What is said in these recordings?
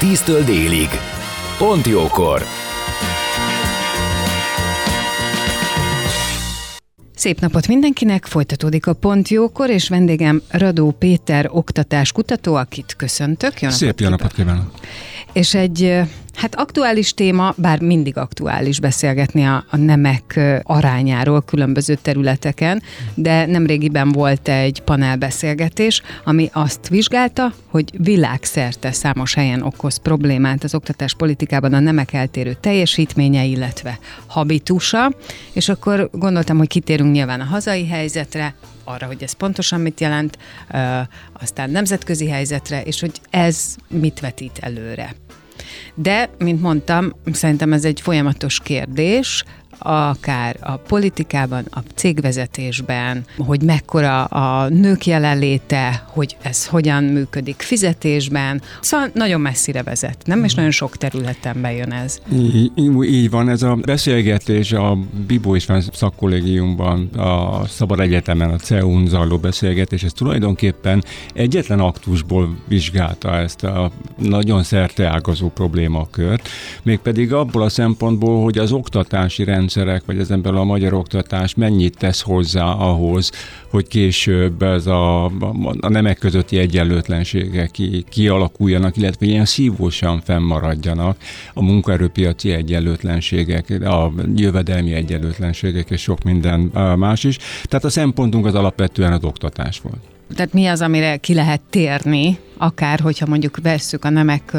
10-től délig. Pont jókor! Szép napot mindenkinek, folytatódik a Pont Jókor, és vendégem Radó Péter oktatáskutató, akit köszöntök. Jó napot Szép jó napot kívánok! És egy Hát aktuális téma, bár mindig aktuális beszélgetni a, a nemek arányáról különböző területeken, de nemrégiben volt egy panelbeszélgetés, ami azt vizsgálta, hogy világszerte számos helyen okoz problémát az oktatás politikában a nemek eltérő teljesítménye, illetve habitusa, és akkor gondoltam, hogy kitérünk nyilván a hazai helyzetre, arra, hogy ez pontosan mit jelent, aztán nemzetközi helyzetre, és hogy ez mit vetít előre. De, mint mondtam, szerintem ez egy folyamatos kérdés, akár a politikában, a cégvezetésben, hogy mekkora a nők jelenléte, hogy ez hogyan működik fizetésben. Szóval nagyon messzire vezet, nem? És nagyon sok területen bejön ez. Így, így van, ez a beszélgetés a Bibó István szakkollégiumban, a Szabad Egyetemen, a CEUN zajló beszélgetés, ez tulajdonképpen egyetlen aktusból vizsgálta ezt a nagyon szerteágazó problémakört, mégpedig abból a szempontból, hogy az oktatási rendszer rendszerek, vagy ezen belül a magyar oktatás mennyit tesz hozzá ahhoz, hogy később ez a, a nemek közötti egyenlőtlenségek ki, kialakuljanak, illetve ilyen szívósan fennmaradjanak a munkaerőpiaci egyenlőtlenségek, a jövedelmi egyenlőtlenségek és sok minden más is. Tehát a szempontunk az alapvetően az oktatás volt. Tehát mi az, amire ki lehet térni, akár hogyha mondjuk vesszük a nemek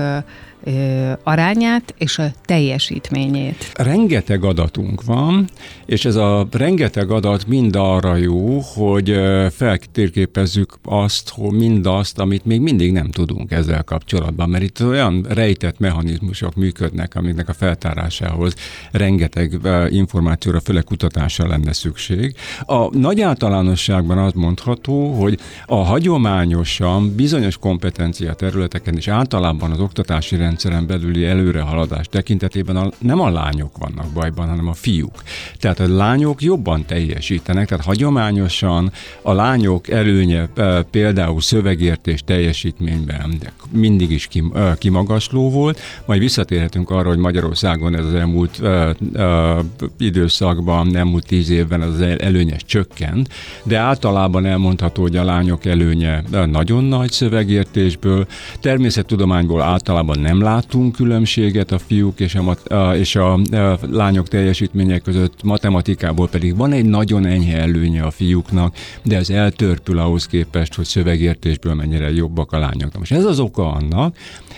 arányát és a teljesítményét. Rengeteg adatunk van, és ez a rengeteg adat mind arra jó, hogy feltérképezzük azt, hogy mindazt, amit még mindig nem tudunk ezzel kapcsolatban, mert itt olyan rejtett mechanizmusok működnek, amiknek a feltárásához rengeteg információra, főleg kutatásra lenne szükség. A nagy általánosságban az mondható, hogy a hagyományosan bizonyos kompetencia területeken és általában az oktatási rendszeren belüli előrehaladás tekintetében a, nem a lányok vannak bajban, hanem a fiúk. Tehát a lányok jobban teljesítenek, tehát hagyományosan a lányok előnye e, például szövegértés teljesítményben mindig is e, kimagasló volt, majd visszatérhetünk arra, hogy Magyarországon ez az elmúlt ö, ö, időszakban, elmúlt tíz évben az előnyes csökkent, de általában elmondható, hogy a lányok előnye nagyon nagy szövegértésből, természettudományból általában nem látunk különbséget a fiúk és a, a, és a, a lányok teljesítmények között, matematikából pedig van egy nagyon enyhe előnye a fiúknak, de ez eltörpül ahhoz képest, hogy szövegértésből mennyire jobbak a lányok. Most ez az oka annak,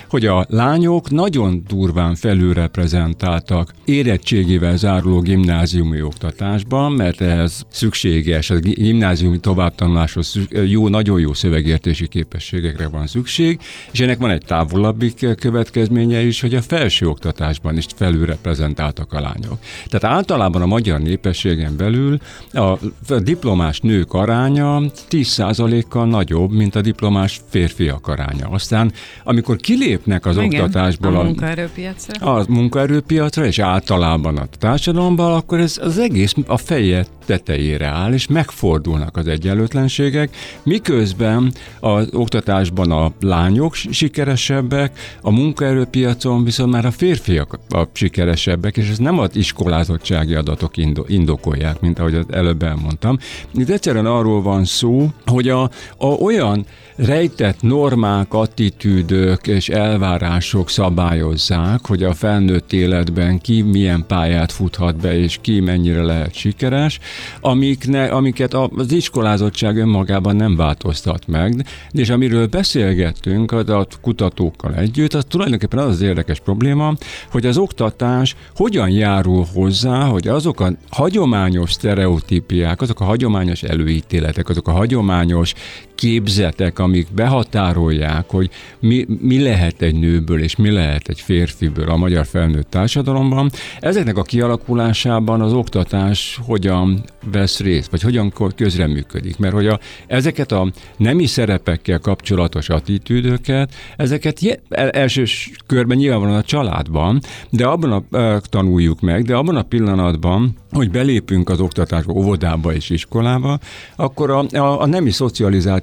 hogy a lányok nagyon durván felülreprezentáltak érettségével záruló gimnáziumi oktatásban, mert ez szükséges, a gimnáziumi továbbtanuláshoz jó, nagyon jó szövegértési képességekre van szükség, és ennek van egy távolabbi következménye is, hogy a felső oktatásban is felülreprezentáltak a lányok. Tehát általában a magyar népességen belül a diplomás nők aránya 10%-kal nagyobb, mint a diplomás férfiak aránya. Aztán, amikor kilépnek az Igen, oktatásból a munkaerőpiacra. a munkaerőpiacra, és általában a társadalomban, akkor ez az egész a feje tetejére áll, és megfordulnak az egyenlőtlenségek, miközben az oktatásban a lányok sikeresebbek, a munkaerőpiacon viszont már a férfiak a sikeresebbek, és ez nem az iskolázottsági adatok indokolják, mint ahogy az előbb elmondtam. Itt egyszerűen arról van szó, hogy a, a olyan rejtett normák, attitűdök és elvárások szabályozzák, hogy a felnőtt életben ki milyen pályát futhat be, és ki mennyire lehet sikeres, amikne, amiket az iskolázottság önmagában nem változtat meg, és amiről beszélgettünk a kutatókkal együtt, az tulajdonképpen az az érdekes probléma, hogy az oktatás hogyan járul hozzá, hogy azok a hagyományos sztereotípiák, azok a hagyományos előítéletek, azok a hagyományos képzetek, amik behatárolják, hogy mi, mi lehet egy nőből és mi lehet egy férfiből a magyar felnőtt társadalomban, ezeknek a kialakulásában az oktatás hogyan vesz részt, vagy hogyan közreműködik. Mert hogy a, ezeket a nemi szerepekkel kapcsolatos attitűdöket, ezeket első körben nyilvánvalóan a családban, de abban a, tanuljuk meg, de abban a pillanatban, hogy belépünk az oktatásba, óvodába és iskolába, akkor a, a, a nemi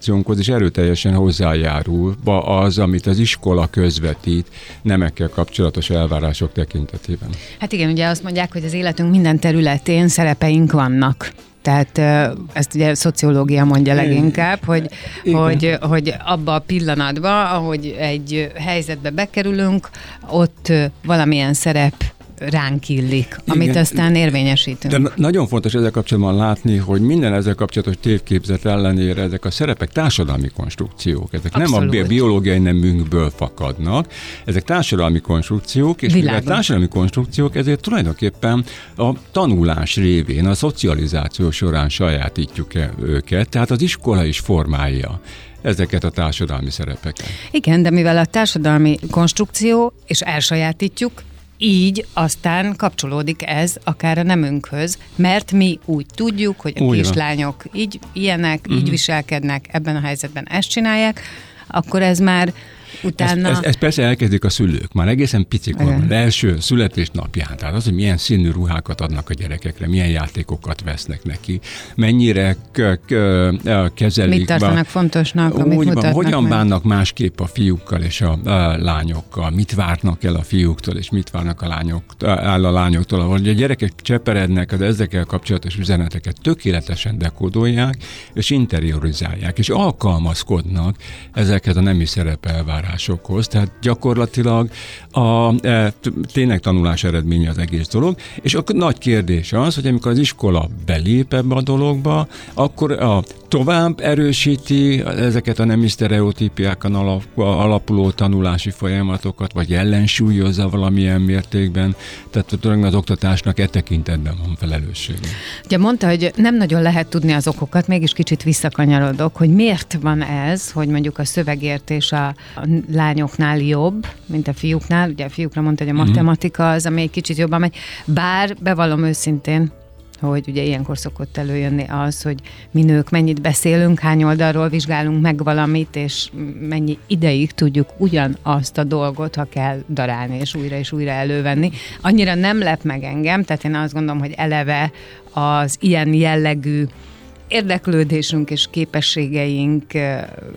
szocializációnkhoz is erőteljesen hozzájárul az, amit az iskola közvetít nemekkel kapcsolatos elvárások tekintetében. Hát igen, ugye azt mondják, hogy az életünk minden területén szerepeink vannak. Tehát ezt ugye szociológia mondja leginkább, hogy, hogy, hogy abba a pillanatban, ahogy egy helyzetbe bekerülünk, ott valamilyen szerep ránk illik, amit Igen. aztán érvényesítünk. De nagyon fontos ezzel kapcsolatban látni, hogy minden ezzel kapcsolatos tévképzet ellenére ezek a szerepek társadalmi konstrukciók. Ezek Abszolút. nem a biológiai nemünkből fakadnak, ezek társadalmi konstrukciók, és mivel társadalmi konstrukciók, ezért tulajdonképpen a tanulás révén, a szocializáció során sajátítjuk -e őket, tehát az iskola is formálja ezeket a társadalmi szerepeket. Igen, de mivel a társadalmi konstrukció, és elsajátítjuk, így aztán kapcsolódik ez akár a nemünkhöz, mert mi úgy tudjuk, hogy a úgy kislányok így ilyenek, uh-huh. így mhm. viselkednek, ebben a helyzetben ezt csinálják, akkor ez már Utána... Ez, ez, ez persze elkezdik a szülők, már egészen picikorban, az első születésnapján. Tehát az, hogy milyen színű ruhákat adnak a gyerekekre, milyen játékokat vesznek neki, mennyire k- k- kezelik. Mit tartanak ba, fontosnak, amit úgy van, Hogyan meg? bánnak másképp a fiúkkal és a, a lányokkal, mit várnak el a fiúktól, és mit várnak a lányok, áll a lányoktól. Ahogy a gyerekek cseperednek, az ezekkel kapcsolatos üzeneteket tökéletesen dekódolják, és interiorizálják, és alkalmazkodnak ezeket a nemi szerepelvárásokhoz elvárásokhoz, tehát gyakorlatilag a, e, tényleg tanulás eredménye az egész dolog, és a nagy kérdés az, hogy amikor az iskola belép ebbe a dologba, akkor a tovább erősíti ezeket a nemi sztereotípiákon alap, alapuló tanulási folyamatokat, vagy ellensúlyozza valamilyen mértékben. Tehát tulajdonképpen az oktatásnak e tekintetben van felelőssége. Ugye mondta, hogy nem nagyon lehet tudni az okokat, mégis kicsit visszakanyarodok, hogy miért van ez, hogy mondjuk a szövegértés a lányoknál jobb, mint a fiúknál. Ugye a fiúkra mondta, hogy a mhm. matematika az, ami egy kicsit jobban megy. Bár bevallom őszintén, hogy ugye ilyenkor szokott előjönni az, hogy mi nők mennyit beszélünk, hány oldalról vizsgálunk meg valamit, és mennyi ideig tudjuk ugyanazt a dolgot, ha kell darálni, és újra és újra elővenni. Annyira nem lep meg engem, tehát én azt gondolom, hogy eleve az ilyen jellegű érdeklődésünk és képességeink,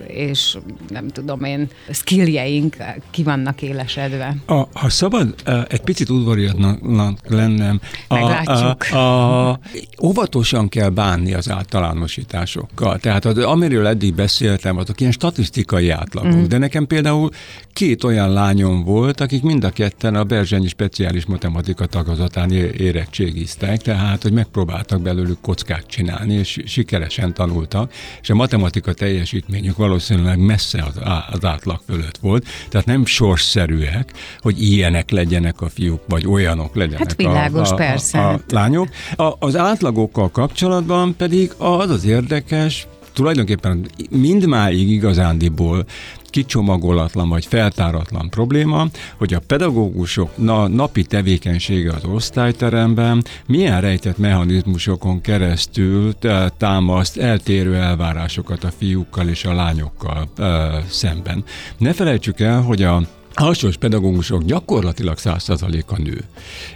és nem tudom én, skilljeink ki vannak élesedve. A, ha szabad egy picit udvariatnak lennem, a, a, a, óvatosan kell bánni az általánosításokkal. Tehát az, amiről eddig beszéltem, azok ilyen statisztikai átlagok, mm. de nekem például két olyan lányom volt, akik mind a ketten a Berzsenyi Speciális Matematika tagozatán érettségiztek, tehát hogy megpróbáltak belőlük kockát csinálni, és sikeresen tanultak, és a matematika teljesítményük valószínűleg messze az, az átlag fölött volt, tehát nem sorszerűek, hogy ilyenek legyenek a fiúk, vagy olyanok legyenek hát világos, a, a, persze. a lányok. A, az átlagokkal kapcsolatban pedig az az érdekes, tulajdonképpen mindmáig igazándiból kicsomagolatlan vagy feltáratlan probléma, hogy a pedagógusok na, napi tevékenysége az osztályteremben milyen rejtett mechanizmusokon keresztül támaszt eltérő elvárásokat a fiúkkal és a lányokkal e, szemben. Ne felejtsük el, hogy a alsós pedagógusok gyakorlatilag 100%-a nő.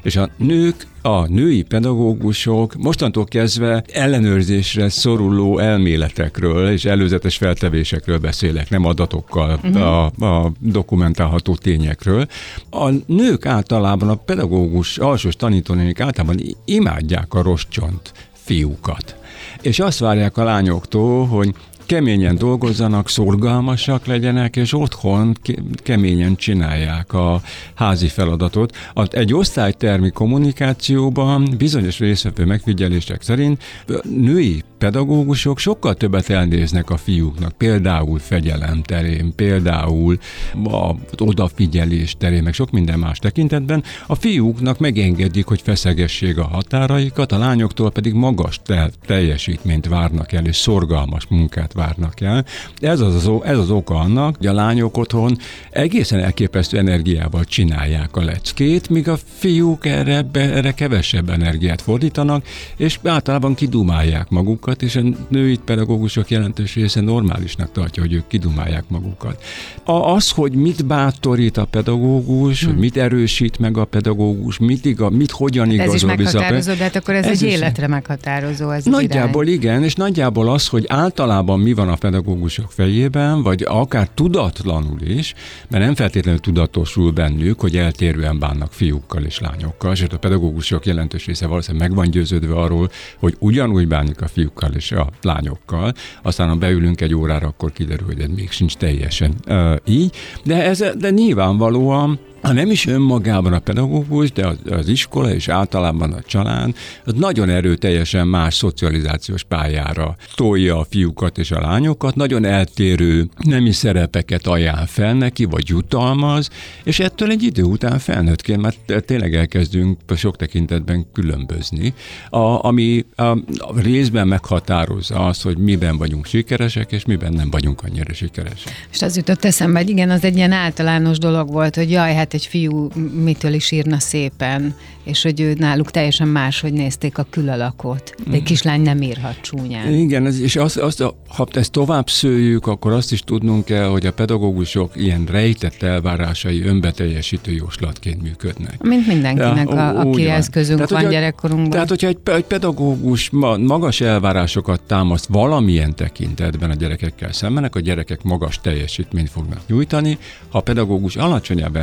És a nők, a női pedagógusok mostantól kezdve ellenőrzésre szoruló elméletekről és előzetes feltevésekről beszélek, nem adatokkal, uh-huh. a, a dokumentálható tényekről. A nők általában, a pedagógus, alsós tanítónénik általában imádják a rostcsont fiúkat. És azt várják a lányoktól, hogy keményen dolgozzanak, szorgalmasak legyenek, és otthon keményen csinálják a házi feladatot. Egy osztálytermi kommunikációban bizonyos részvevő megfigyelések szerint női pedagógusok sokkal többet elnéznek a fiúknak, például fegyelem terén, például a odafigyelés terén, meg sok minden más tekintetben. A fiúknak megengedik, hogy feszegessék a határaikat, a lányoktól pedig magas teljesítményt várnak el, és szorgalmas munkát várnak el. Ez az, az, ez az oka annak, hogy a lányok otthon egészen elképesztő energiával csinálják a leckét, míg a fiúk erre, erre kevesebb energiát fordítanak, és általában kidumálják magukat, és a női pedagógusok jelentős része normálisnak tartja, hogy ők kidumálják magukat. A, az, hogy mit bátorít a pedagógus, hmm. mit erősít meg a pedagógus, mit, igaz, mit hogyan igazol Ez is meghatározó, de hát akkor ez, ez egy életre meghatározó. Ez nagyjából igen, és nagyjából az, hogy általában mi van a pedagógusok fejében, vagy akár tudatlanul is, mert nem feltétlenül tudatosul bennük, hogy eltérően bánnak fiúkkal és lányokkal, és a pedagógusok jelentős része valószínűleg meg van győződve arról, hogy ugyanúgy bánik a fiúkkal és a lányokkal, aztán ha beülünk egy órára, akkor kiderül, hogy ez még sincs teljesen uh, így, de, ez, de nyilvánvalóan ha nem is önmagában a pedagógus, de az, az iskola és általában a család, az nagyon erőteljesen más szocializációs pályára tolja a fiúkat és a lányokat, nagyon eltérő nemi szerepeket ajánl fel neki, vagy jutalmaz, és ettől egy idő után felnőttként már tényleg elkezdünk sok tekintetben különbözni, a, ami a, a részben meghatározza azt, hogy miben vagyunk sikeresek, és miben nem vagyunk annyira sikeresek. És az jutott eszembe, hogy igen, az egy ilyen általános dolog volt, hogy jaj, hát egy fiú mitől is írna szépen, és hogy ő náluk teljesen máshogy nézték a külalakot. De egy mm. kislány nem írhat csúnyán. Igen, és azt, azt, ha ezt tovább szőjük, akkor azt is tudnunk kell, hogy a pedagógusok ilyen rejtett elvárásai önbeteljesítő jóslatként működnek. Mint mindenkinek, ja, a, aki eszközünk tehát, van hogyha, gyerekkorunkban. Tehát, hogyha egy, egy pedagógus magas elvárásokat támaszt valamilyen tekintetben a gyerekekkel szemben, a gyerekek magas teljesítményt fognak nyújtani. Ha a pedagógus alacsonyabb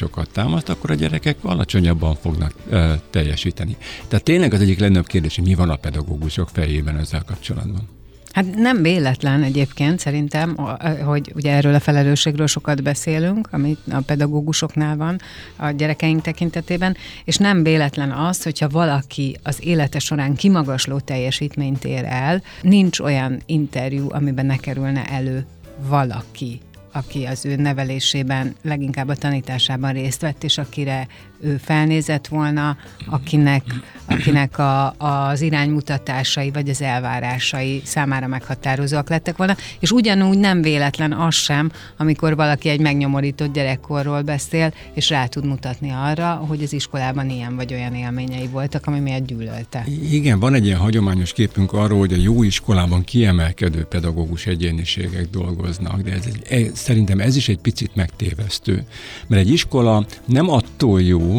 elvárásokat támaszt, akkor a gyerekek alacsonyabban fognak teljesíteni. Tehát tényleg az egyik legnagyobb kérdés, hogy mi van a pedagógusok fejében ezzel kapcsolatban. Hát nem véletlen egyébként szerintem, hogy ugye erről a felelősségről sokat beszélünk, amit a pedagógusoknál van a gyerekeink tekintetében, és nem véletlen az, hogyha valaki az élete során kimagasló teljesítményt ér el, nincs olyan interjú, amiben ne kerülne elő valaki aki az ő nevelésében, leginkább a tanításában részt vett, és akire ő felnézett volna, akinek, akinek a, az iránymutatásai vagy az elvárásai számára meghatározóak lettek volna, és ugyanúgy nem véletlen az sem, amikor valaki egy megnyomorított gyerekkorról beszél, és rá tud mutatni arra, hogy az iskolában ilyen vagy olyan élményei voltak, ami miatt gyűlölte. Igen, van egy ilyen hagyományos képünk arról, hogy a jó iskolában kiemelkedő pedagógus egyéniségek dolgoznak, de ez egy, szerintem ez is egy picit megtévesztő. Mert egy iskola nem attól jó,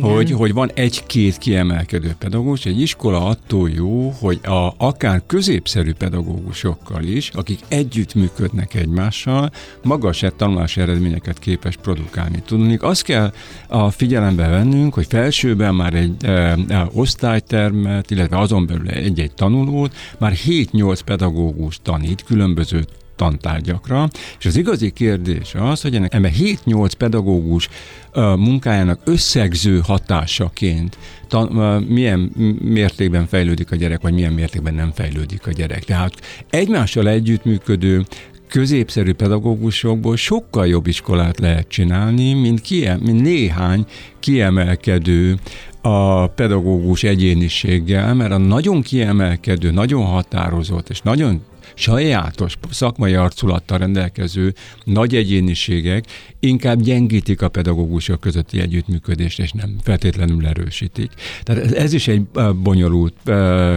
hogy, hogy van egy-két kiemelkedő pedagógus, egy iskola attól jó, hogy a, akár középszerű pedagógusokkal is, akik együtt működnek egymással, magas tanulási eredményeket képes produkálni. Tudnék, azt kell a figyelembe vennünk, hogy felsőben már egy e, e, osztálytermet, illetve azon belül egy-egy tanulót, már 7-8 pedagógus tanít különböző tantárgyakra, és az igazi kérdés az, hogy ennek ebben 7-8 pedagógus munkájának összegző hatásaként tan, milyen mértékben fejlődik a gyerek, vagy milyen mértékben nem fejlődik a gyerek. Tehát egymással együttműködő középszerű pedagógusokból sokkal jobb iskolát lehet csinálni, mint, kie, mint néhány kiemelkedő a pedagógus egyéniséggel, mert a nagyon kiemelkedő, nagyon határozott és nagyon sajátos szakmai arculattal rendelkező nagy egyéniségek inkább gyengítik a pedagógusok közötti együttműködést, és nem feltétlenül erősítik. Tehát ez is egy bonyolult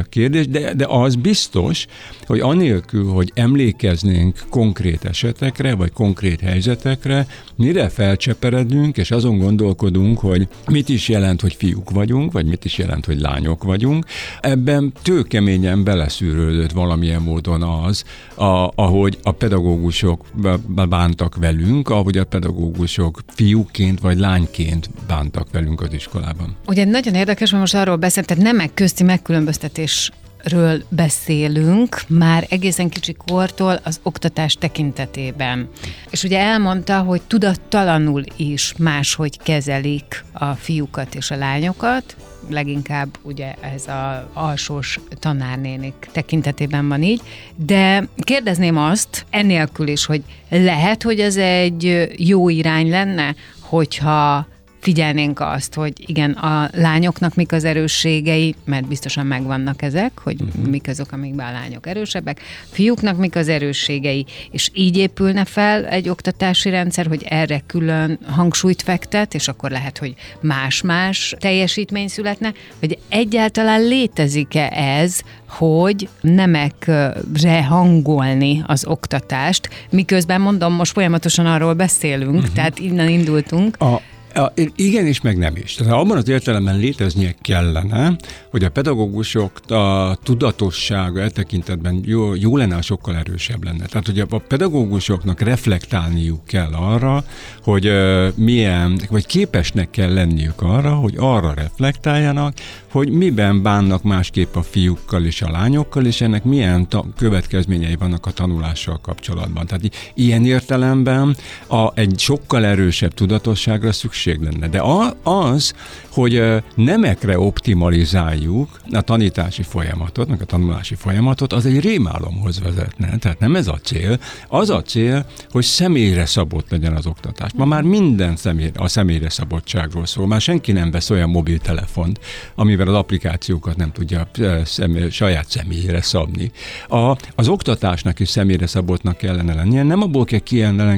kérdés, de, de az biztos, hogy anélkül, hogy emlékeznénk konkrét esetekre, vagy konkrét helyzetekre, mire felcseperedünk, és azon gondolkodunk, hogy mit is jelent, hogy fiúk vagyunk, vagy mit is jelent, hogy lányok vagyunk, ebben tőkeményen beleszűrődött valamilyen módon az, a, ahogy a pedagógusok bántak velünk, ahogy a pedagógusok fiúként vagy lányként bántak velünk az iskolában. Ugye nagyon érdekes, mert most arról beszélt, tehát nemek közti megkülönböztetés ről beszélünk már egészen kicsi kortól az oktatás tekintetében. És ugye elmondta, hogy tudattalanul is máshogy kezelik a fiúkat és a lányokat, leginkább ugye ez a alsós tanárnénik tekintetében van így, de kérdezném azt, ennélkül is, hogy lehet, hogy ez egy jó irány lenne, hogyha figyelnénk azt, hogy igen, a lányoknak mik az erősségei, mert biztosan megvannak ezek, hogy uh-huh. mik azok, amikben a lányok erősebbek, fiúknak mik az erősségei, és így épülne fel egy oktatási rendszer, hogy erre külön hangsúlyt fektet, és akkor lehet, hogy más-más teljesítmény születne, hogy egyáltalán létezik-e ez, hogy nemekre hangolni az oktatást, miközben mondom, most folyamatosan arról beszélünk, uh-huh. tehát innen indultunk. A igen és meg nem is. Tehát abban az értelemben léteznie kellene, hogy a pedagógusok a tudatossága e tekintetben jó, jó lenne, sokkal erősebb lenne. Tehát, hogy a pedagógusoknak reflektálniuk kell arra, hogy milyen, vagy képesnek kell lenniük arra, hogy arra reflektáljanak, hogy miben bánnak másképp a fiúkkal és a lányokkal, és ennek milyen ta- következményei vannak a tanulással kapcsolatban. Tehát ilyen értelemben a, egy sokkal erősebb tudatosságra szükség lenne. De az, hogy nemekre optimalizáljuk a tanítási folyamatot, meg a tanulási folyamatot, az egy rémálomhoz vezetne. Tehát nem ez a cél. Az a cél, hogy személyre szabott legyen az oktatás. Ma már minden személy, a személyre szabottságról szól. Már senki nem vesz olyan mobiltelefont, amivel az applikációkat nem tudja személy, saját személyére szabni. A, az oktatásnak is személyre szabottnak kellene lennie. Nem abból kell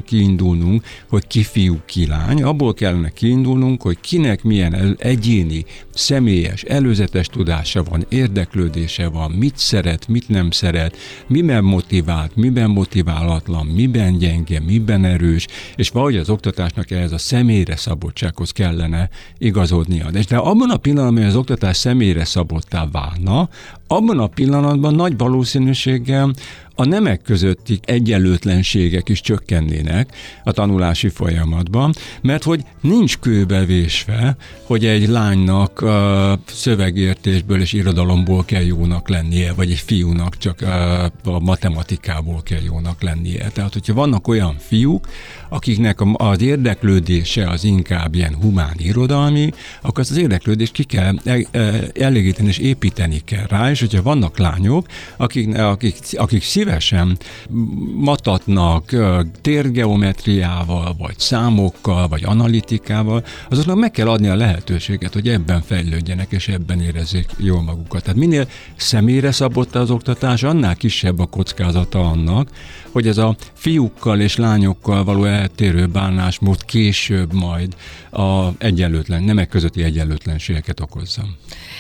kiindulnunk, hogy ki fiú, ki lány, abból kellene kiindulnunk, hogy kinek milyen egyéni, személyes, előzetes tudása van, érdeklődése van, mit szeret, mit nem szeret, miben motivált, miben motiválatlan, miben gyenge, miben erős, és valahogy az oktatásnak ehhez a személyre szabottsághoz kellene igazodnia. De abban a pillanatban, hogy az oktatás személyre szabottá válna, abban a pillanatban nagy valószínűséggel a nemek közötti egyenlőtlenségek is csökkennének a tanulási folyamatban, mert hogy nincs kőbevésve, hogy egy lánynak uh, szövegértésből és irodalomból kell jónak lennie, vagy egy fiúnak csak a matematikából kell jónak lennie. Tehát, hogyha vannak olyan fiúk, akiknek az érdeklődése az inkább ilyen humán irodalmi, akkor azt az érdeklődést ki kell elégíteni és építeni kell rá, és hogyha vannak lányok, akik, akik, akik szívesen matatnak térgeometriával, vagy számokkal, vagy analitikával, azoknak meg kell adni a lehetőséget, hogy ebben fejlődjenek, és ebben érezzék jól magukat. Tehát minél személyre szabott az oktatás, annál kisebb a kockázata annak, hogy ez a fiúkkal és lányokkal való eltérő bánásmód később majd a egyenlőtlen, nemek közötti egyenlőtlenségeket okozza.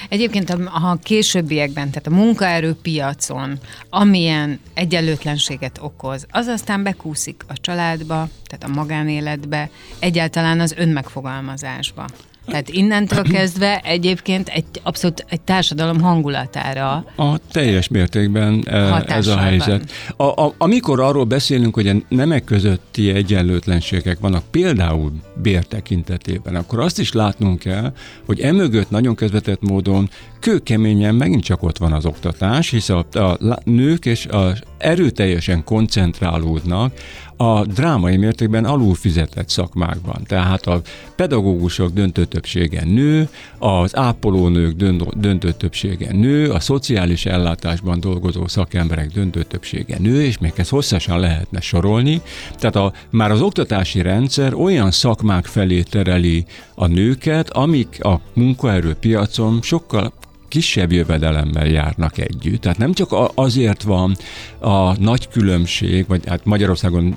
Egyébként a későbbiekben, tehát a munkaerőpiacon, amilyen egyenlőtlenséget okoz, az aztán bekúszik a családba, tehát a magánéletbe, egyáltalán az önmegfogalmazásba. Tehát innentől kezdve egyébként egy abszolút egy társadalom hangulatára. A teljes mértékben e, ez a helyzet. A, a, amikor arról beszélünk, hogy a nemek közötti egyenlőtlenségek vannak, például bér tekintetében, akkor azt is látnunk kell, hogy emögött nagyon közvetett módon kőkeményen megint csak ott van az oktatás, hisz a, a nők és a erőteljesen koncentrálódnak a drámai mértékben alul fizetett szakmákban. Tehát a pedagógusok döntő többsége nő, az ápolónők döntő többsége nő, a szociális ellátásban dolgozó szakemberek döntő többsége nő, és még ezt hosszasan lehetne sorolni. Tehát a, már az oktatási rendszer olyan szakmák felé tereli a nőket, amik a munkaerőpiacon sokkal kisebb jövedelemmel járnak együtt. Tehát nem csak azért van a nagy különbség, vagy hát Magyarországon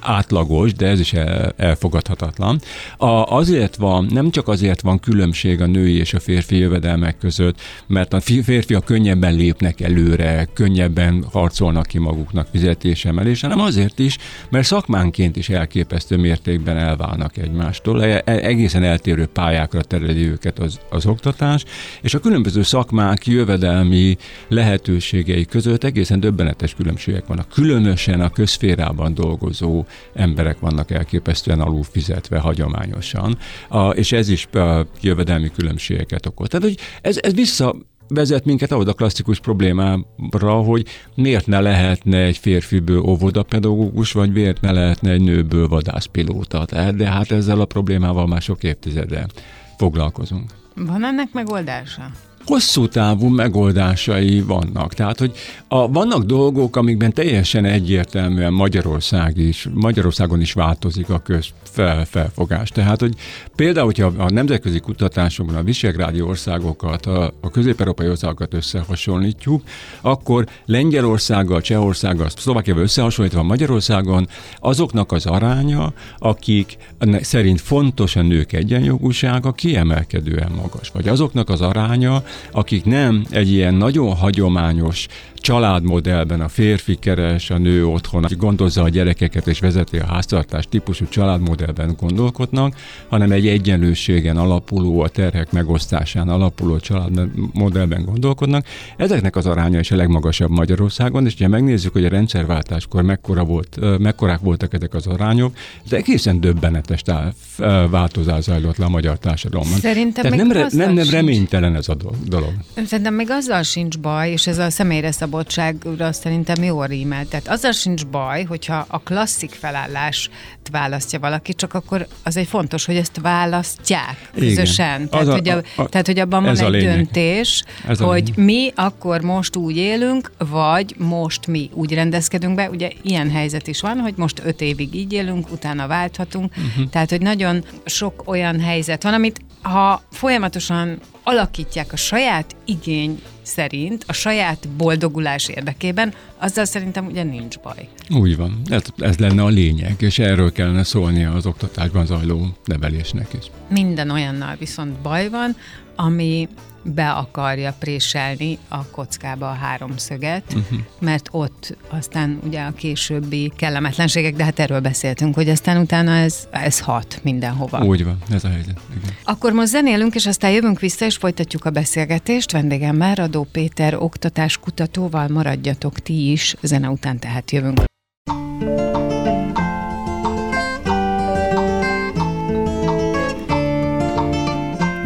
átlagos, de ez is elfogadhatatlan. A, azért van, nem csak azért van különbség a női és a férfi jövedelmek között, mert a férfiak könnyebben lépnek előre, könnyebben harcolnak ki maguknak fizetésemelés, hanem azért is, mert szakmánként is elképesztő mértékben elválnak egymástól, e, e, egészen eltérő pályákra tereli őket az, az oktatás, és a különböző szakmák jövedelmi lehetőségei között egészen döbbenetes különbségek vannak. Különösen a közférában dolgozó emberek vannak elképesztően alul fizetve hagyományosan, a, és ez is a jövedelmi különbségeket okoz. Tehát, hogy ez, ez vissza vezet minket ahhoz a klasszikus problémára, hogy miért ne lehetne egy férfiből óvodapedagógus, vagy miért ne lehetne egy nőből vadászpilóta. Tehát, de hát ezzel a problémával már sok évtizede foglalkozunk. Van ennek megoldása? Hosszú távú megoldásai vannak. Tehát, hogy a, vannak dolgok, amikben teljesen egyértelműen Magyarország is, Magyarországon is változik a közfelfogás. Tehát, hogy például, hogyha a nemzetközi kutatásokban a visegrádi országokat, a, a közép-európai országokat összehasonlítjuk, akkor Lengyelországgal, Csehországgal, Szlovákiával összehasonlítva Magyarországon azoknak az aránya, akik szerint fontos a nők egyenjogúsága, kiemelkedően magas. Vagy azoknak az aránya, akik nem egy ilyen nagyon hagyományos családmodellben a férfi keres, a nő otthon, gondozza a gyerekeket és vezeti a háztartás típusú családmodellben gondolkodnak, hanem egy egyenlőségen alapuló, a terhek megosztásán alapuló családmodellben gondolkodnak. Ezeknek az aránya is a legmagasabb Magyarországon, és ha megnézzük, hogy a rendszerváltáskor mekkora volt, mekkorák voltak ezek az arányok, ez egészen döbbenetes változás zajlott le a magyar társadalomban. Szerintem Tehát nem, re, nem, nem reménytelen ez a dolog. Szerintem még azzal sincs baj, és ez a személyre szabadságra szerintem jó rímel. Tehát azzal sincs baj, hogyha a klasszik felállást választja valaki, csak akkor az egy fontos, hogy ezt választják közösen. Tehát, a, hogy a, a, tehát, hogy abban van egy lényeg. döntés, ez hogy mi akkor most úgy élünk, vagy most mi úgy rendezkedünk be. Ugye ilyen helyzet is van, hogy most öt évig így élünk, utána válthatunk. Uh-huh. Tehát, hogy nagyon sok olyan helyzet van, amit ha folyamatosan alakítják a saját igény szerint, a saját boldogulás érdekében, azzal szerintem ugye nincs baj. Úgy van, ez, ez lenne a lényeg, és erről kellene szólnia az oktatásban zajló nevelésnek is. Minden olyannal viszont baj van, ami be akarja préselni a kockába a háromszöget, uh-huh. mert ott aztán ugye a későbbi kellemetlenségek, de hát erről beszéltünk, hogy aztán utána ez, ez hat mindenhova. Úgy van, ez a helyzet. Igen. Akkor most zenélünk, és aztán jövünk vissza, és folytatjuk a beszélgetést. Vendégem már Radó Péter oktatáskutatóval maradjatok ti is, zene után tehát jövünk.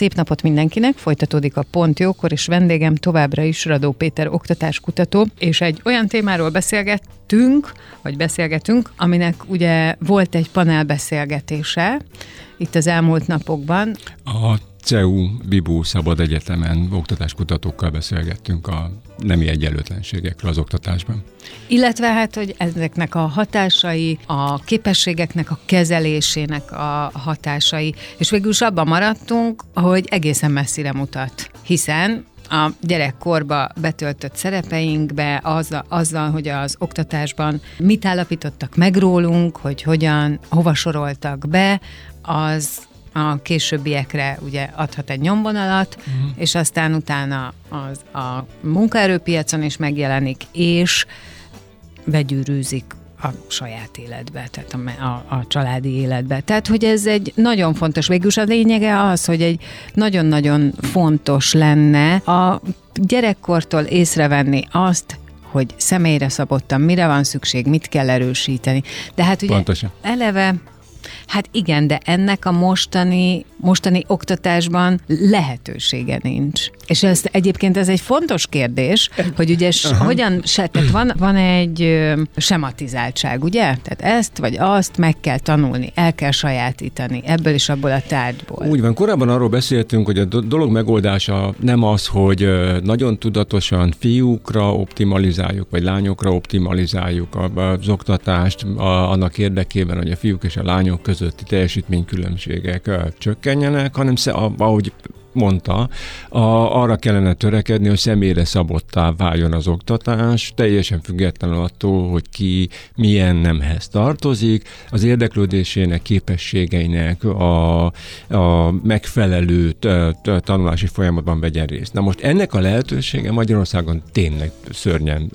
Szép napot mindenkinek, folytatódik a Pont Jókor, és vendégem továbbra is Radó Péter oktatáskutató, és egy olyan témáról beszélgettünk, vagy beszélgetünk, aminek ugye volt egy panelbeszélgetése itt az elmúlt napokban. A CEU Bibu Szabad Egyetemen oktatáskutatókkal beszélgettünk a nemi egyenlőtlenségekről az oktatásban. Illetve hát, hogy ezeknek a hatásai, a képességeknek a kezelésének a hatásai, és végül is abban maradtunk, hogy egészen messzire mutat. Hiszen a gyerekkorba betöltött szerepeinkbe, azzal, azzal, hogy az oktatásban mit állapítottak meg rólunk, hogy hogyan, hova soroltak be, az a későbbiekre ugye adhat egy nyomvonalat, uh-huh. és aztán utána az a munkaerőpiacon is megjelenik, és begyűrűzik a saját életbe, tehát a, a, a családi életbe. Tehát, hogy ez egy nagyon fontos, végülis a lényege az, hogy egy nagyon-nagyon fontos lenne a gyerekkortól észrevenni azt, hogy személyre szabottan mire van szükség, mit kell erősíteni. De hát ugye Pontosan. eleve Hát igen, de ennek a mostani, mostani oktatásban lehetősége nincs. És ez egyébként ez egy fontos kérdés, hogy ugye Aha. hogyan, se, tehát van, van egy sematizáltság, ugye? Tehát ezt vagy azt meg kell tanulni, el kell sajátítani ebből is abból a tárgyból. Úgy van, korábban arról beszéltünk, hogy a dolog megoldása nem az, hogy nagyon tudatosan fiúkra optimalizáljuk, vagy lányokra optimalizáljuk az oktatást annak érdekében, hogy a fiúk és a lányok közötti teljesítménykülönbségek csökkenjenek, hanem ahogy mondta, a, arra kellene törekedni, hogy személyre szabottá váljon az oktatás, teljesen függetlenül attól, hogy ki milyen nemhez tartozik, az érdeklődésének, képességeinek a, a megfelelő tanulási folyamatban vegyen részt. Na most ennek a lehetősége Magyarországon tényleg szörnyen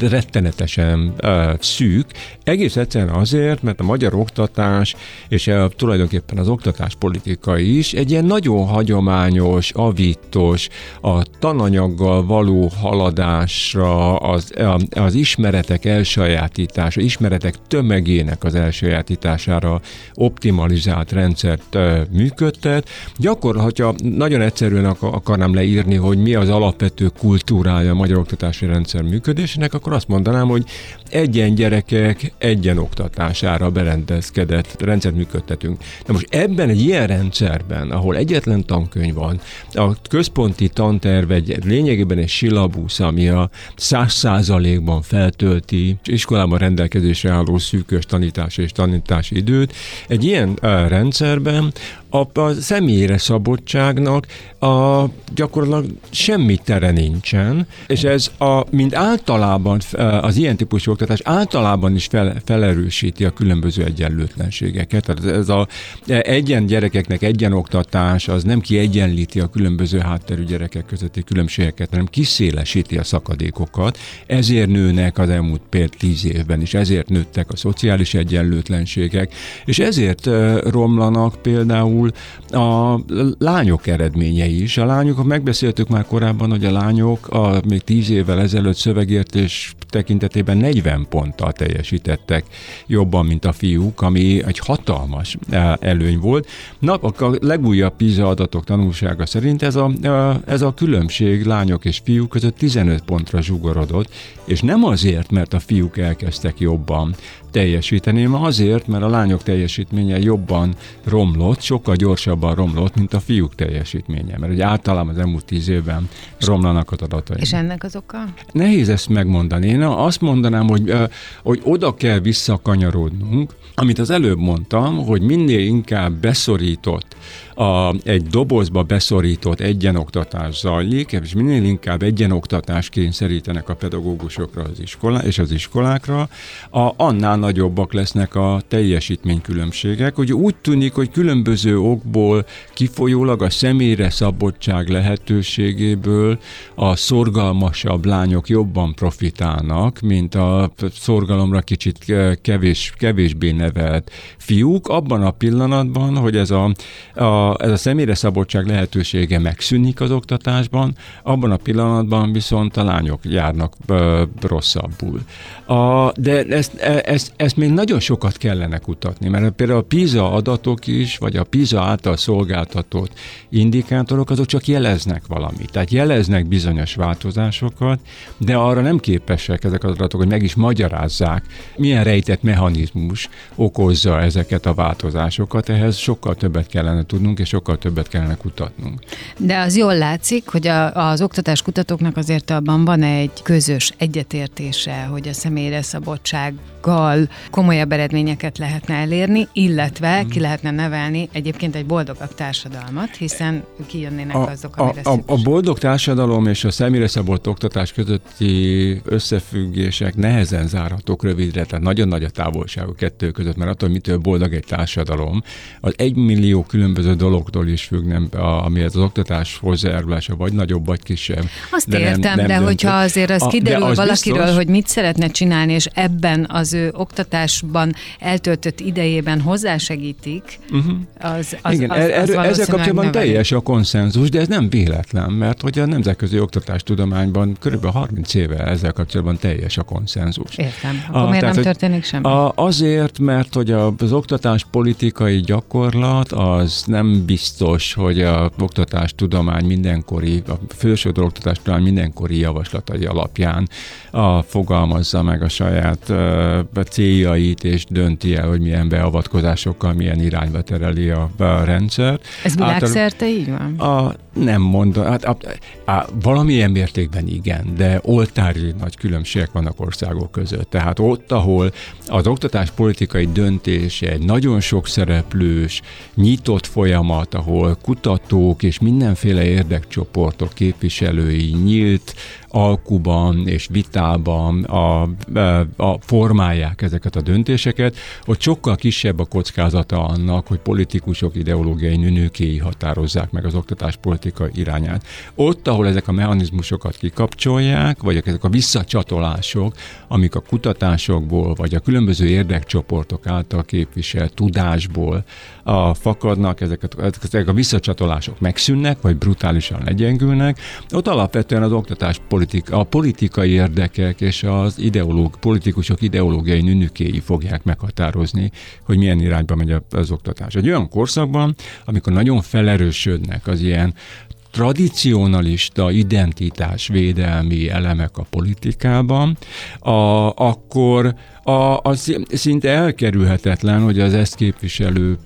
rettenetesen szűk, egész egyszerűen azért, mert a magyar oktatás, és tulajdonképpen az oktatáspolitika is egy ilyen nagyon hagyományos, avítos, a tananyaggal való haladásra, az, az ismeretek elsajátítása, ismeretek tömegének az elsajátítására optimalizált rendszert működtet. Gyakor, hogyha nagyon egyszerűen akarnám leírni, hogy mi az alapvető kultúrája a magyar oktatási rendszer működés, működésnek, akkor azt mondanám, hogy egyen gyerekek egyen oktatására berendezkedett rendszert működtetünk. Na most ebben egy ilyen rendszerben, ahol egyetlen tankönyv van, a központi tanterv egy lényegében egy silabusz, ami a száz százalékban feltölti iskolában rendelkezésre álló szűkös tanítási és tanítási időt, egy ilyen rendszerben a, a személyre szabottságnak a, gyakorlatilag semmi tere nincsen, és ez a, mint általában az ilyen típusú oktatás általában is fel, felerősíti a különböző egyenlőtlenségeket. Tehát ez a egyen gyerekeknek egyen oktatás, az nem kiegyenlíti a különböző hátterű gyerekek közötti különbségeket, hanem kiszélesíti a szakadékokat. Ezért nőnek az elmúlt például tíz évben is, ezért nőttek a szociális egyenlőtlenségek, és ezért romlanak például például a lányok eredményei is. A lányok, megbeszéltük már korábban, hogy a lányok a még tíz évvel ezelőtt szövegértés tekintetében 40 ponttal teljesítettek jobban, mint a fiúk, ami egy hatalmas e, előny volt. Na, a legújabb PISA adatok tanulsága szerint ez a, e, ez a különbség lányok és fiúk között 15 pontra zsugorodott, és nem azért, mert a fiúk elkezdtek jobban teljesíteni, hanem azért, mert a lányok teljesítménye jobban romlott, sokkal gyorsabban romlott, mint a fiúk teljesítménye, mert ugye általában az elmúlt tíz évben romlanak az adatai. És ennek az oka? Nehéz ezt megmondani. Én azt mondanám, hogy, hogy oda kell visszakanyarodnunk, amit az előbb mondtam, hogy minél inkább beszorított a, egy dobozba beszorított egyenoktatás zajlik, és minél inkább egyenoktatás kényszerítenek a pedagógusokra az iskolá, és az iskolákra, a, annál nagyobbak lesznek a teljesítménykülönbségek. Hogy úgy tűnik, hogy különböző okból kifolyólag a személyre szabadság lehetőségéből a szorgalmasabb lányok jobban profitálnak, mint a szorgalomra kicsit kevés, kevésbé nevelt fiúk, abban a pillanatban, hogy ez a, a ez a személyre szabadság lehetősége megszűnik az oktatásban, abban a pillanatban viszont a lányok járnak ö, rosszabbul. A, de ezt, e, ezt, még nagyon sokat kellene kutatni, mert például a PISA adatok is, vagy a PISA által szolgáltatott indikátorok, azok csak jeleznek valamit. Tehát jeleznek bizonyos változásokat, de arra nem képesek ezek az adatok, hogy meg is magyarázzák, milyen rejtett mechanizmus okozza ezeket a változásokat. Ehhez sokkal többet kellene tudnunk, és sokkal többet kellene kutatnunk. De az jól látszik, hogy a, az oktatás kutatóknak azért abban van egy közös egyetértése, hogy a személyre szabadsággal komolyabb eredményeket lehetne elérni, illetve ki lehetne nevelni egyébként egy boldogabb társadalmat, hiszen kijönnének a, azok, amire a, a, a boldog társadalom és a személyre szabott oktatás közötti összefüggések nehezen zárhatók rövidre, tehát nagyon nagy a távolság a kettő között, mert attól, mitől boldog egy társadalom, az egy millió különböző dolog dologtól is függ, nem, a, ami az oktatás hozzájárulása, vagy nagyobb, vagy kisebb. Azt de értem, nem, nem de döntő. hogyha azért az a, kiderül az valakiről, biztos, hogy mit szeretne csinálni, és ebben az ő oktatásban eltöltött idejében hozzásegítik, uh-huh. az, az, Igen, az, az, az ezzel kapcsolatban teljes a konszenzus, de ez nem véletlen, mert hogy a nemzetközi oktatástudományban kb. 30 éve ezzel kapcsolatban teljes a konszenzus. Értem. Akkor a, miért tehát, nem történik semmi? A, azért, mert hogy az oktatás politikai gyakorlat az nem biztos, hogy a oktatás tudomány mindenkori, a fősodor oktatás tudomány mindenkori javaslatai alapján a, fogalmazza meg a saját a céljait, és dönti el, hogy milyen beavatkozásokkal, milyen irányba tereli a, a rendszer. Ez világszerte így van? A, Nem mondom, hát á, á, valamilyen mértékben igen, de oltári nagy különbségek vannak országok között. Tehát ott, ahol az oktatás politikai döntés egy nagyon sok szereplős, nyitott folyamat, ahol kutatók és mindenféle érdekcsoportok képviselői nyílt alkuban és vitában a, a formálják ezeket a döntéseket, ott sokkal kisebb a kockázata annak, hogy politikusok ideológiai nőkéi határozzák meg az oktatás politika irányát. Ott, ahol ezek a mechanizmusokat kikapcsolják, vagy ezek a visszacsatolások, amik a kutatásokból, vagy a különböző érdekcsoportok által képviselt tudásból a, fakadnak, ezeket, ezek a visszacsatolások megszűnnek, vagy brutálisan legyengülnek, ott alapvetően az oktatás politika, a politikai érdekek és az ideológ, politikusok ideológiai nünükéi fogják meghatározni, hogy milyen irányba megy az oktatás. Egy olyan korszakban, amikor nagyon felerősödnek az ilyen tradicionalista identitásvédelmi elemek a politikában, a, akkor a, az szinte elkerülhetetlen, hogy az ezt képviselő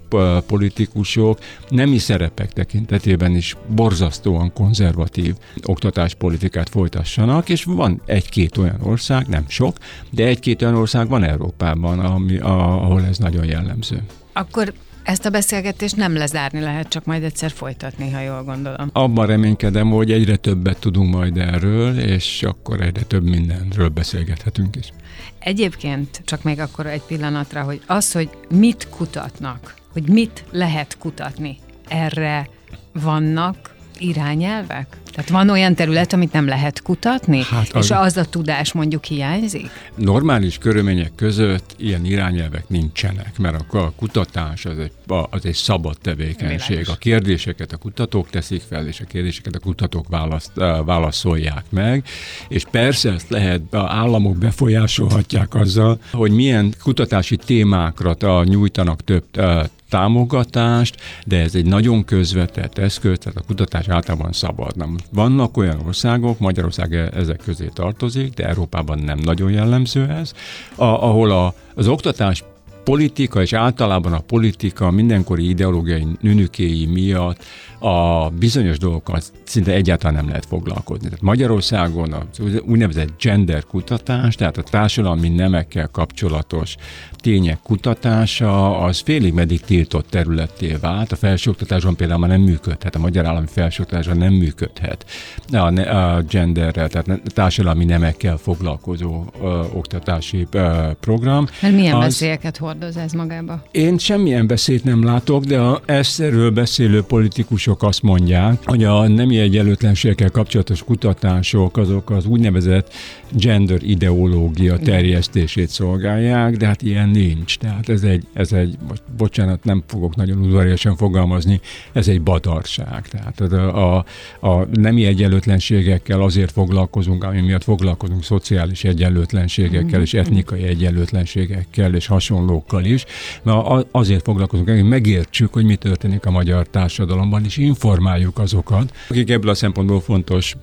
politikusok nemi szerepek tekintetében is borzasztóan konzervatív oktatáspolitikát folytassanak, és van egy-két olyan ország, nem sok, de egy-két olyan ország van Európában, ami, ahol ez nagyon jellemző. Akkor ezt a beszélgetést nem lezárni lehet, csak majd egyszer folytatni, ha jól gondolom. Abban reménykedem, hogy egyre többet tudunk majd erről, és akkor egyre több mindenről beszélgethetünk is. Egyébként csak még akkor egy pillanatra, hogy az, hogy mit kutatnak, hogy mit lehet kutatni, erre vannak irányelvek? Tehát van olyan terület, amit nem lehet kutatni, hát az... és az a tudás mondjuk hiányzik? Normális körülmények között ilyen irányelvek nincsenek, mert a kutatás az egy, az egy szabad tevékenység. Világos. A kérdéseket a kutatók teszik fel, és a kérdéseket a kutatók választ, válaszolják meg, és persze ezt lehet, a államok befolyásolhatják azzal, hogy milyen kutatási témákra nyújtanak több támogatást, de ez egy nagyon közvetett eszköz, tehát a kutatás általában szabad. Nem. Vannak olyan országok, Magyarország e- ezek közé tartozik, de Európában nem nagyon jellemző ez, ahol a, az oktatás politika, és általában a politika mindenkori ideológiai nünükéi miatt a bizonyos dolgokkal szinte egyáltalán nem lehet foglalkozni. Tehát Magyarországon az úgynevezett gender kutatás, tehát a társadalmi nemekkel kapcsolatos tények kutatása, az félig meddig tiltott területté vált. A felsőoktatásban például már nem működhet, a magyar állami felsőoktatásban nem működhet a, a genderrel, tehát társadalmi nemekkel foglalkozó ö, oktatási ö, program. Mert milyen az, veszélyeket hordoz ez magába? Én semmilyen veszélyt nem látok, de a ezt beszélő politikusok azt mondják, hogy a nemi egyenlőtlenségekkel kapcsolatos kutatások azok az úgynevezett gender ideológia terjesztését szolgálják, de hát ilyen nincs. Tehát ez egy, ez egy bocsánat, nem fogok nagyon udvariasan fogalmazni, ez egy badarság. Tehát a, a, a nemi egyenlőtlenségekkel azért foglalkozunk, ami miatt foglalkozunk szociális egyenlőtlenségekkel és etnikai egyenlőtlenségekkel és hasonlókkal is, mert azért foglalkozunk, hogy megértsük, hogy mi történik a magyar társadalomban, és informáljuk azokat, akik ebből a szempontból fontos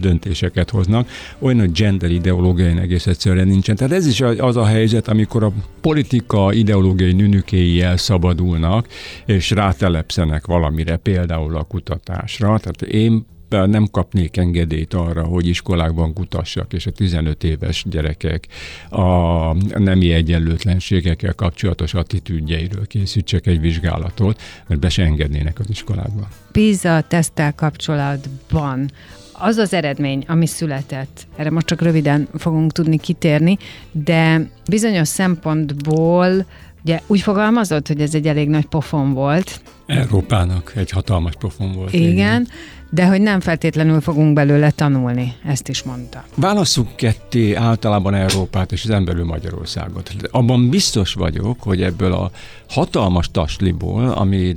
döntéseket hoznak. Olyan, hogy gender ideológiai egész egyszerűen nincsen. Tehát ez is az a helyzet, amikor a politika ideológiai nünükéi elszabadulnak, és rátelepszenek valamire, például a kutatásra. Tehát én nem kapnék engedélyt arra, hogy iskolákban kutassak, és a 15 éves gyerekek a nemi egyenlőtlenségekkel kapcsolatos attitűdjeiről készítsek egy vizsgálatot, mert be se engednének az iskolákba. PISA tesztel kapcsolatban az az eredmény, ami született, erre most csak röviden fogunk tudni kitérni, de bizonyos szempontból Ugye úgy fogalmazott, hogy ez egy elég nagy pofon volt. Európának egy hatalmas pofon volt. Igen, igen de hogy nem feltétlenül fogunk belőle tanulni, ezt is mondta. Válasszuk ketté általában Európát és az emberül Magyarországot. Abban biztos vagyok, hogy ebből a hatalmas tasliból, ami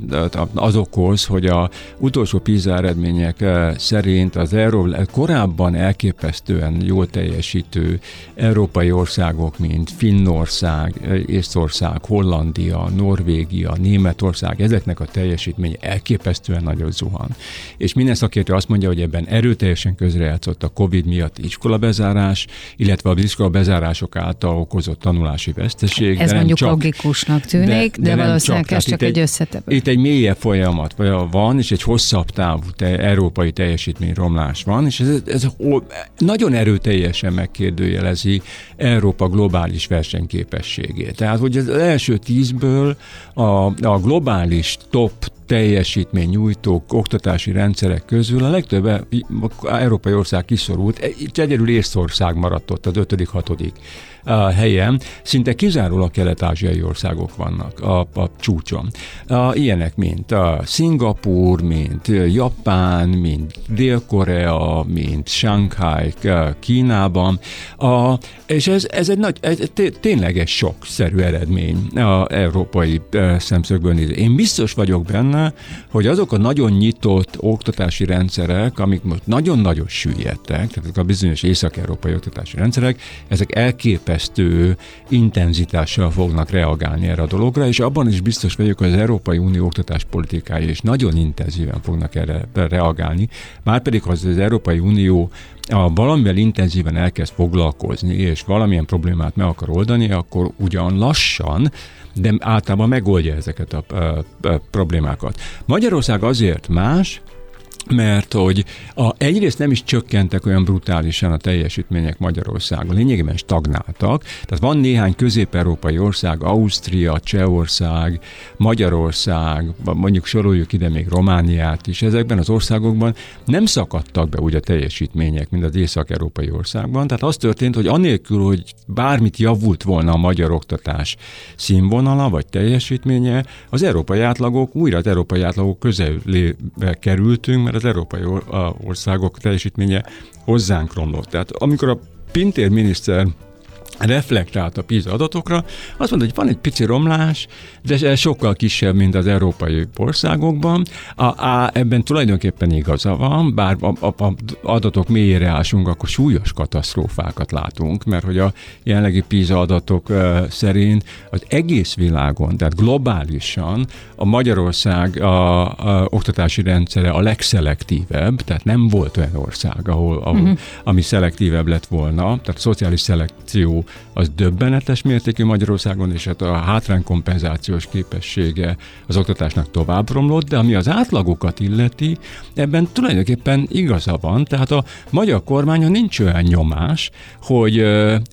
az okoz, hogy a utolsó PISA eredmények szerint az Euró korábban elképesztően jól teljesítő európai országok, mint Finnország, Észország, Hollandia, Norvégia, Németország, ezeknek a teljesítmény elképesztően nagyon zuhan. És minden szakértő azt mondja, hogy ebben erőteljesen közrejátszott a COVID miatt iskolabezárás, illetve az iskola bezárások által okozott tanulási veszteség. Ez de mondjuk csak, logikusnak tűnik, de, de, de valószínűleg csak. ez csak egy összetevő. Itt egy mélyebb folyamat van, és egy hosszabb távú te, európai teljesítményromlás van, és ez, ez nagyon erőteljesen megkérdőjelezi Európa globális versenyképességét. Tehát, hogy az első tízből a, a globális top teljesítmény nyújtók oktatási rendszerek közül a legtöbb e- európai ország kiszorult, egyedül Észország maradt ott az ötödik, hatodik helyen, szinte kizárólag kelet-ázsiai országok vannak a, a csúcson. Ilyenek, mint a Szingapur, mint Japán, mint Dél-Korea, mint Shanghai Kínában, a, és ez, ez egy nagy, ez tényleges sokszerű eredmény a európai szemszögből nézve. Én biztos vagyok benne, hogy azok a nagyon nyitott oktatási rendszerek, amik most nagyon-nagyon süllyedtek, tehát a bizonyos észak-európai oktatási rendszerek, ezek elképesztő elképesztő intenzitással fognak reagálni erre a dologra, és abban is biztos vagyok, hogy az Európai Unió oktatáspolitikája is nagyon intenzíven fognak erre reagálni. Márpedig az az Európai Unió a valamivel intenzíven elkezd foglalkozni, és valamilyen problémát meg akar oldani, akkor ugyan lassan, de általában megoldja ezeket a, a, a problémákat. Magyarország azért más, mert hogy a, egyrészt nem is csökkentek olyan brutálisan a teljesítmények Magyarországon, lényegében stagnáltak, tehát van néhány közép-európai ország, Ausztria, Csehország, Magyarország, mondjuk soroljuk ide még Romániát is, ezekben az országokban nem szakadtak be úgy a teljesítmények, mint az észak-európai országban, tehát az történt, hogy anélkül, hogy bármit javult volna a magyar oktatás színvonala vagy teljesítménye, az európai átlagok, újra az európai átlagok közelébe kerültünk, mert az európai országok teljesítménye hozzánk romlott. Tehát amikor a Pintér miniszter reflektált a PISA adatokra, azt mondta, hogy van egy pici romlás, de ez sokkal kisebb, mint az európai országokban. A, a, ebben tulajdonképpen igaza van, bár a, a, a adatok mélyére ásunk, akkor súlyos katasztrófákat látunk, mert hogy a jelenlegi PISA adatok uh, szerint az egész világon, tehát globálisan a Magyarország a, a oktatási rendszere a legszelektívebb, tehát nem volt olyan ország, ahol, ahol uh-huh. ami szelektívebb lett volna, tehát szociális szelekció az döbbenetes mértékű Magyarországon, és hát a hátránykompenzációs képessége az oktatásnak tovább romlott, de ami az átlagokat illeti, ebben tulajdonképpen igaza van, tehát a magyar kormányon nincs olyan nyomás, hogy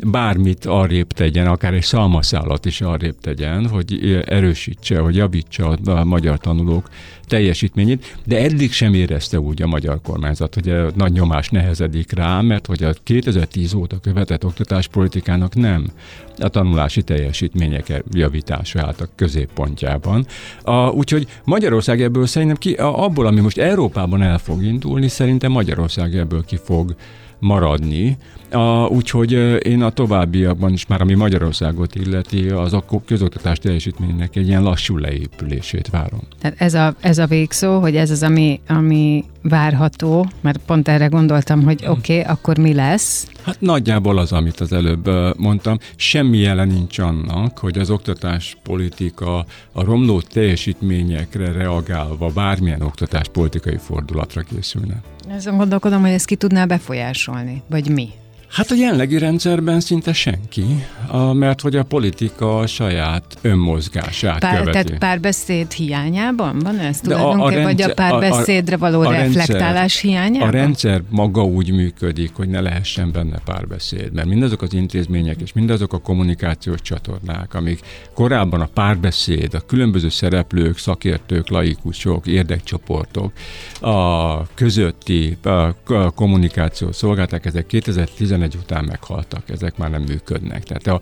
bármit arrébb tegyen, akár egy szalmaszállat is arrébb tegyen, hogy erősítse, hogy javítsa a magyar tanulók teljesítményét, de eddig sem érezte úgy a magyar kormányzat, hogy a nagy nyomás nehezedik rá, mert hogy a 2010 óta követett oktatáspolitikának nem a tanulási teljesítmények javítása állt a középpontjában. A, úgyhogy Magyarország ebből szerintem ki, abból, ami most Európában el fog indulni, szerintem Magyarország ebből ki fog maradni. A, úgyhogy én a továbbiakban is már, ami Magyarországot illeti, az a közoktatás teljesítménynek egy ilyen lassú leépülését várom. Tehát ez a, ez a végszó, hogy ez az, ami, ami várható, mert pont erre gondoltam, hogy oké, okay, akkor mi lesz? Hát nagyjából az, amit az előbb mondtam. Semmi jelen nincs annak, hogy az oktatáspolitika a romló teljesítményekre reagálva bármilyen oktatáspolitikai fordulatra készülne. Ezen gondolkodom, hogy ezt ki tudná befolyásolni, vagy mi? Hát a jelenlegi rendszerben szinte senki, a, mert hogy a politika a saját önmozgását Pár, követi. Tehát párbeszéd hiányában van ez tulajdonképpen, vagy a párbeszédre való a, a reflektálás rendszer, hiányában? A rendszer maga úgy működik, hogy ne lehessen benne párbeszéd, mert mindazok az intézmények és mindazok a kommunikációs csatornák, amik korábban a párbeszéd, a különböző szereplők, szakértők, laikusok, érdekcsoportok a közötti a, a kommunikációt szolgálták, ezek 2011 2011 után meghaltak, ezek már nem működnek. Tehát a,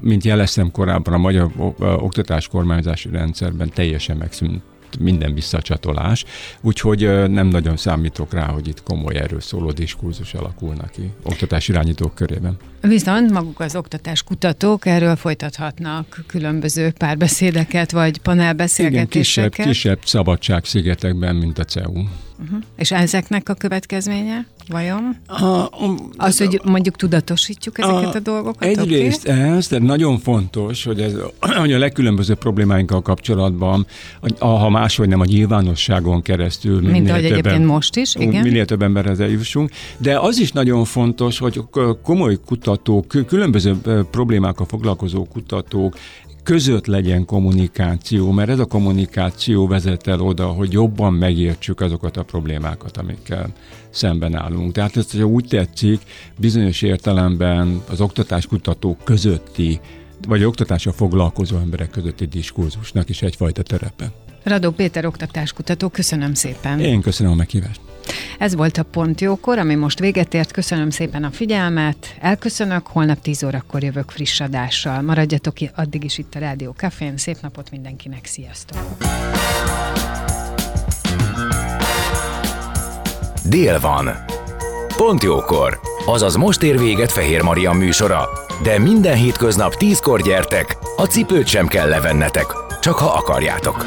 mint jeleztem korábban, a magyar oktatás kormányzási rendszerben teljesen megszűnt minden visszacsatolás, úgyhogy nem nagyon számítok rá, hogy itt komoly erről szóló diskurzus alakulna ki oktatás irányítók körében. Viszont maguk az oktatás kutatók erről folytathatnak különböző párbeszédeket, vagy panelbeszélgetéseket. Igen, kisebb, kisebb szabadságszigetekben, mint a CEU. Uh-huh. És ezeknek a következménye vajon? A, a, Az, hogy mondjuk tudatosítjuk ezeket a, a dolgokat? Egyrészt okay? ez, de nagyon fontos, hogy, ez, hogy a legkülönbözőbb problémáinkkal kapcsolatban, ha máshogy nem a nyilvánosságon keresztül. Mint ahogy többen, egyébként most is, igen. Minél több emberhez eljussunk. De az is nagyon fontos, hogy komoly kutatók, különböző problémákkal foglalkozó kutatók között legyen kommunikáció, mert ez a kommunikáció vezet el oda, hogy jobban megértsük azokat a problémákat, amikkel szemben állunk. Tehát ezt, hogyha úgy tetszik, bizonyos értelemben az oktatáskutatók közötti, vagy oktatásra foglalkozó emberek közötti diskurzusnak is egyfajta terepe. Radó Péter oktatáskutató, köszönöm szépen. Én köszönöm a meghívást. Ez volt a Pont Jókor, ami most véget ért. Köszönöm szépen a figyelmet. Elköszönök, holnap 10 órakor jövök friss adással. Maradjatok addig is itt a Rádió Cafén. Szép napot mindenkinek, sziasztok! Dél van. Pont jókor. Azaz most ér véget Fehér Maria műsora. De minden hétköznap tízkor gyertek, a cipőt sem kell levennetek, csak ha akarjátok.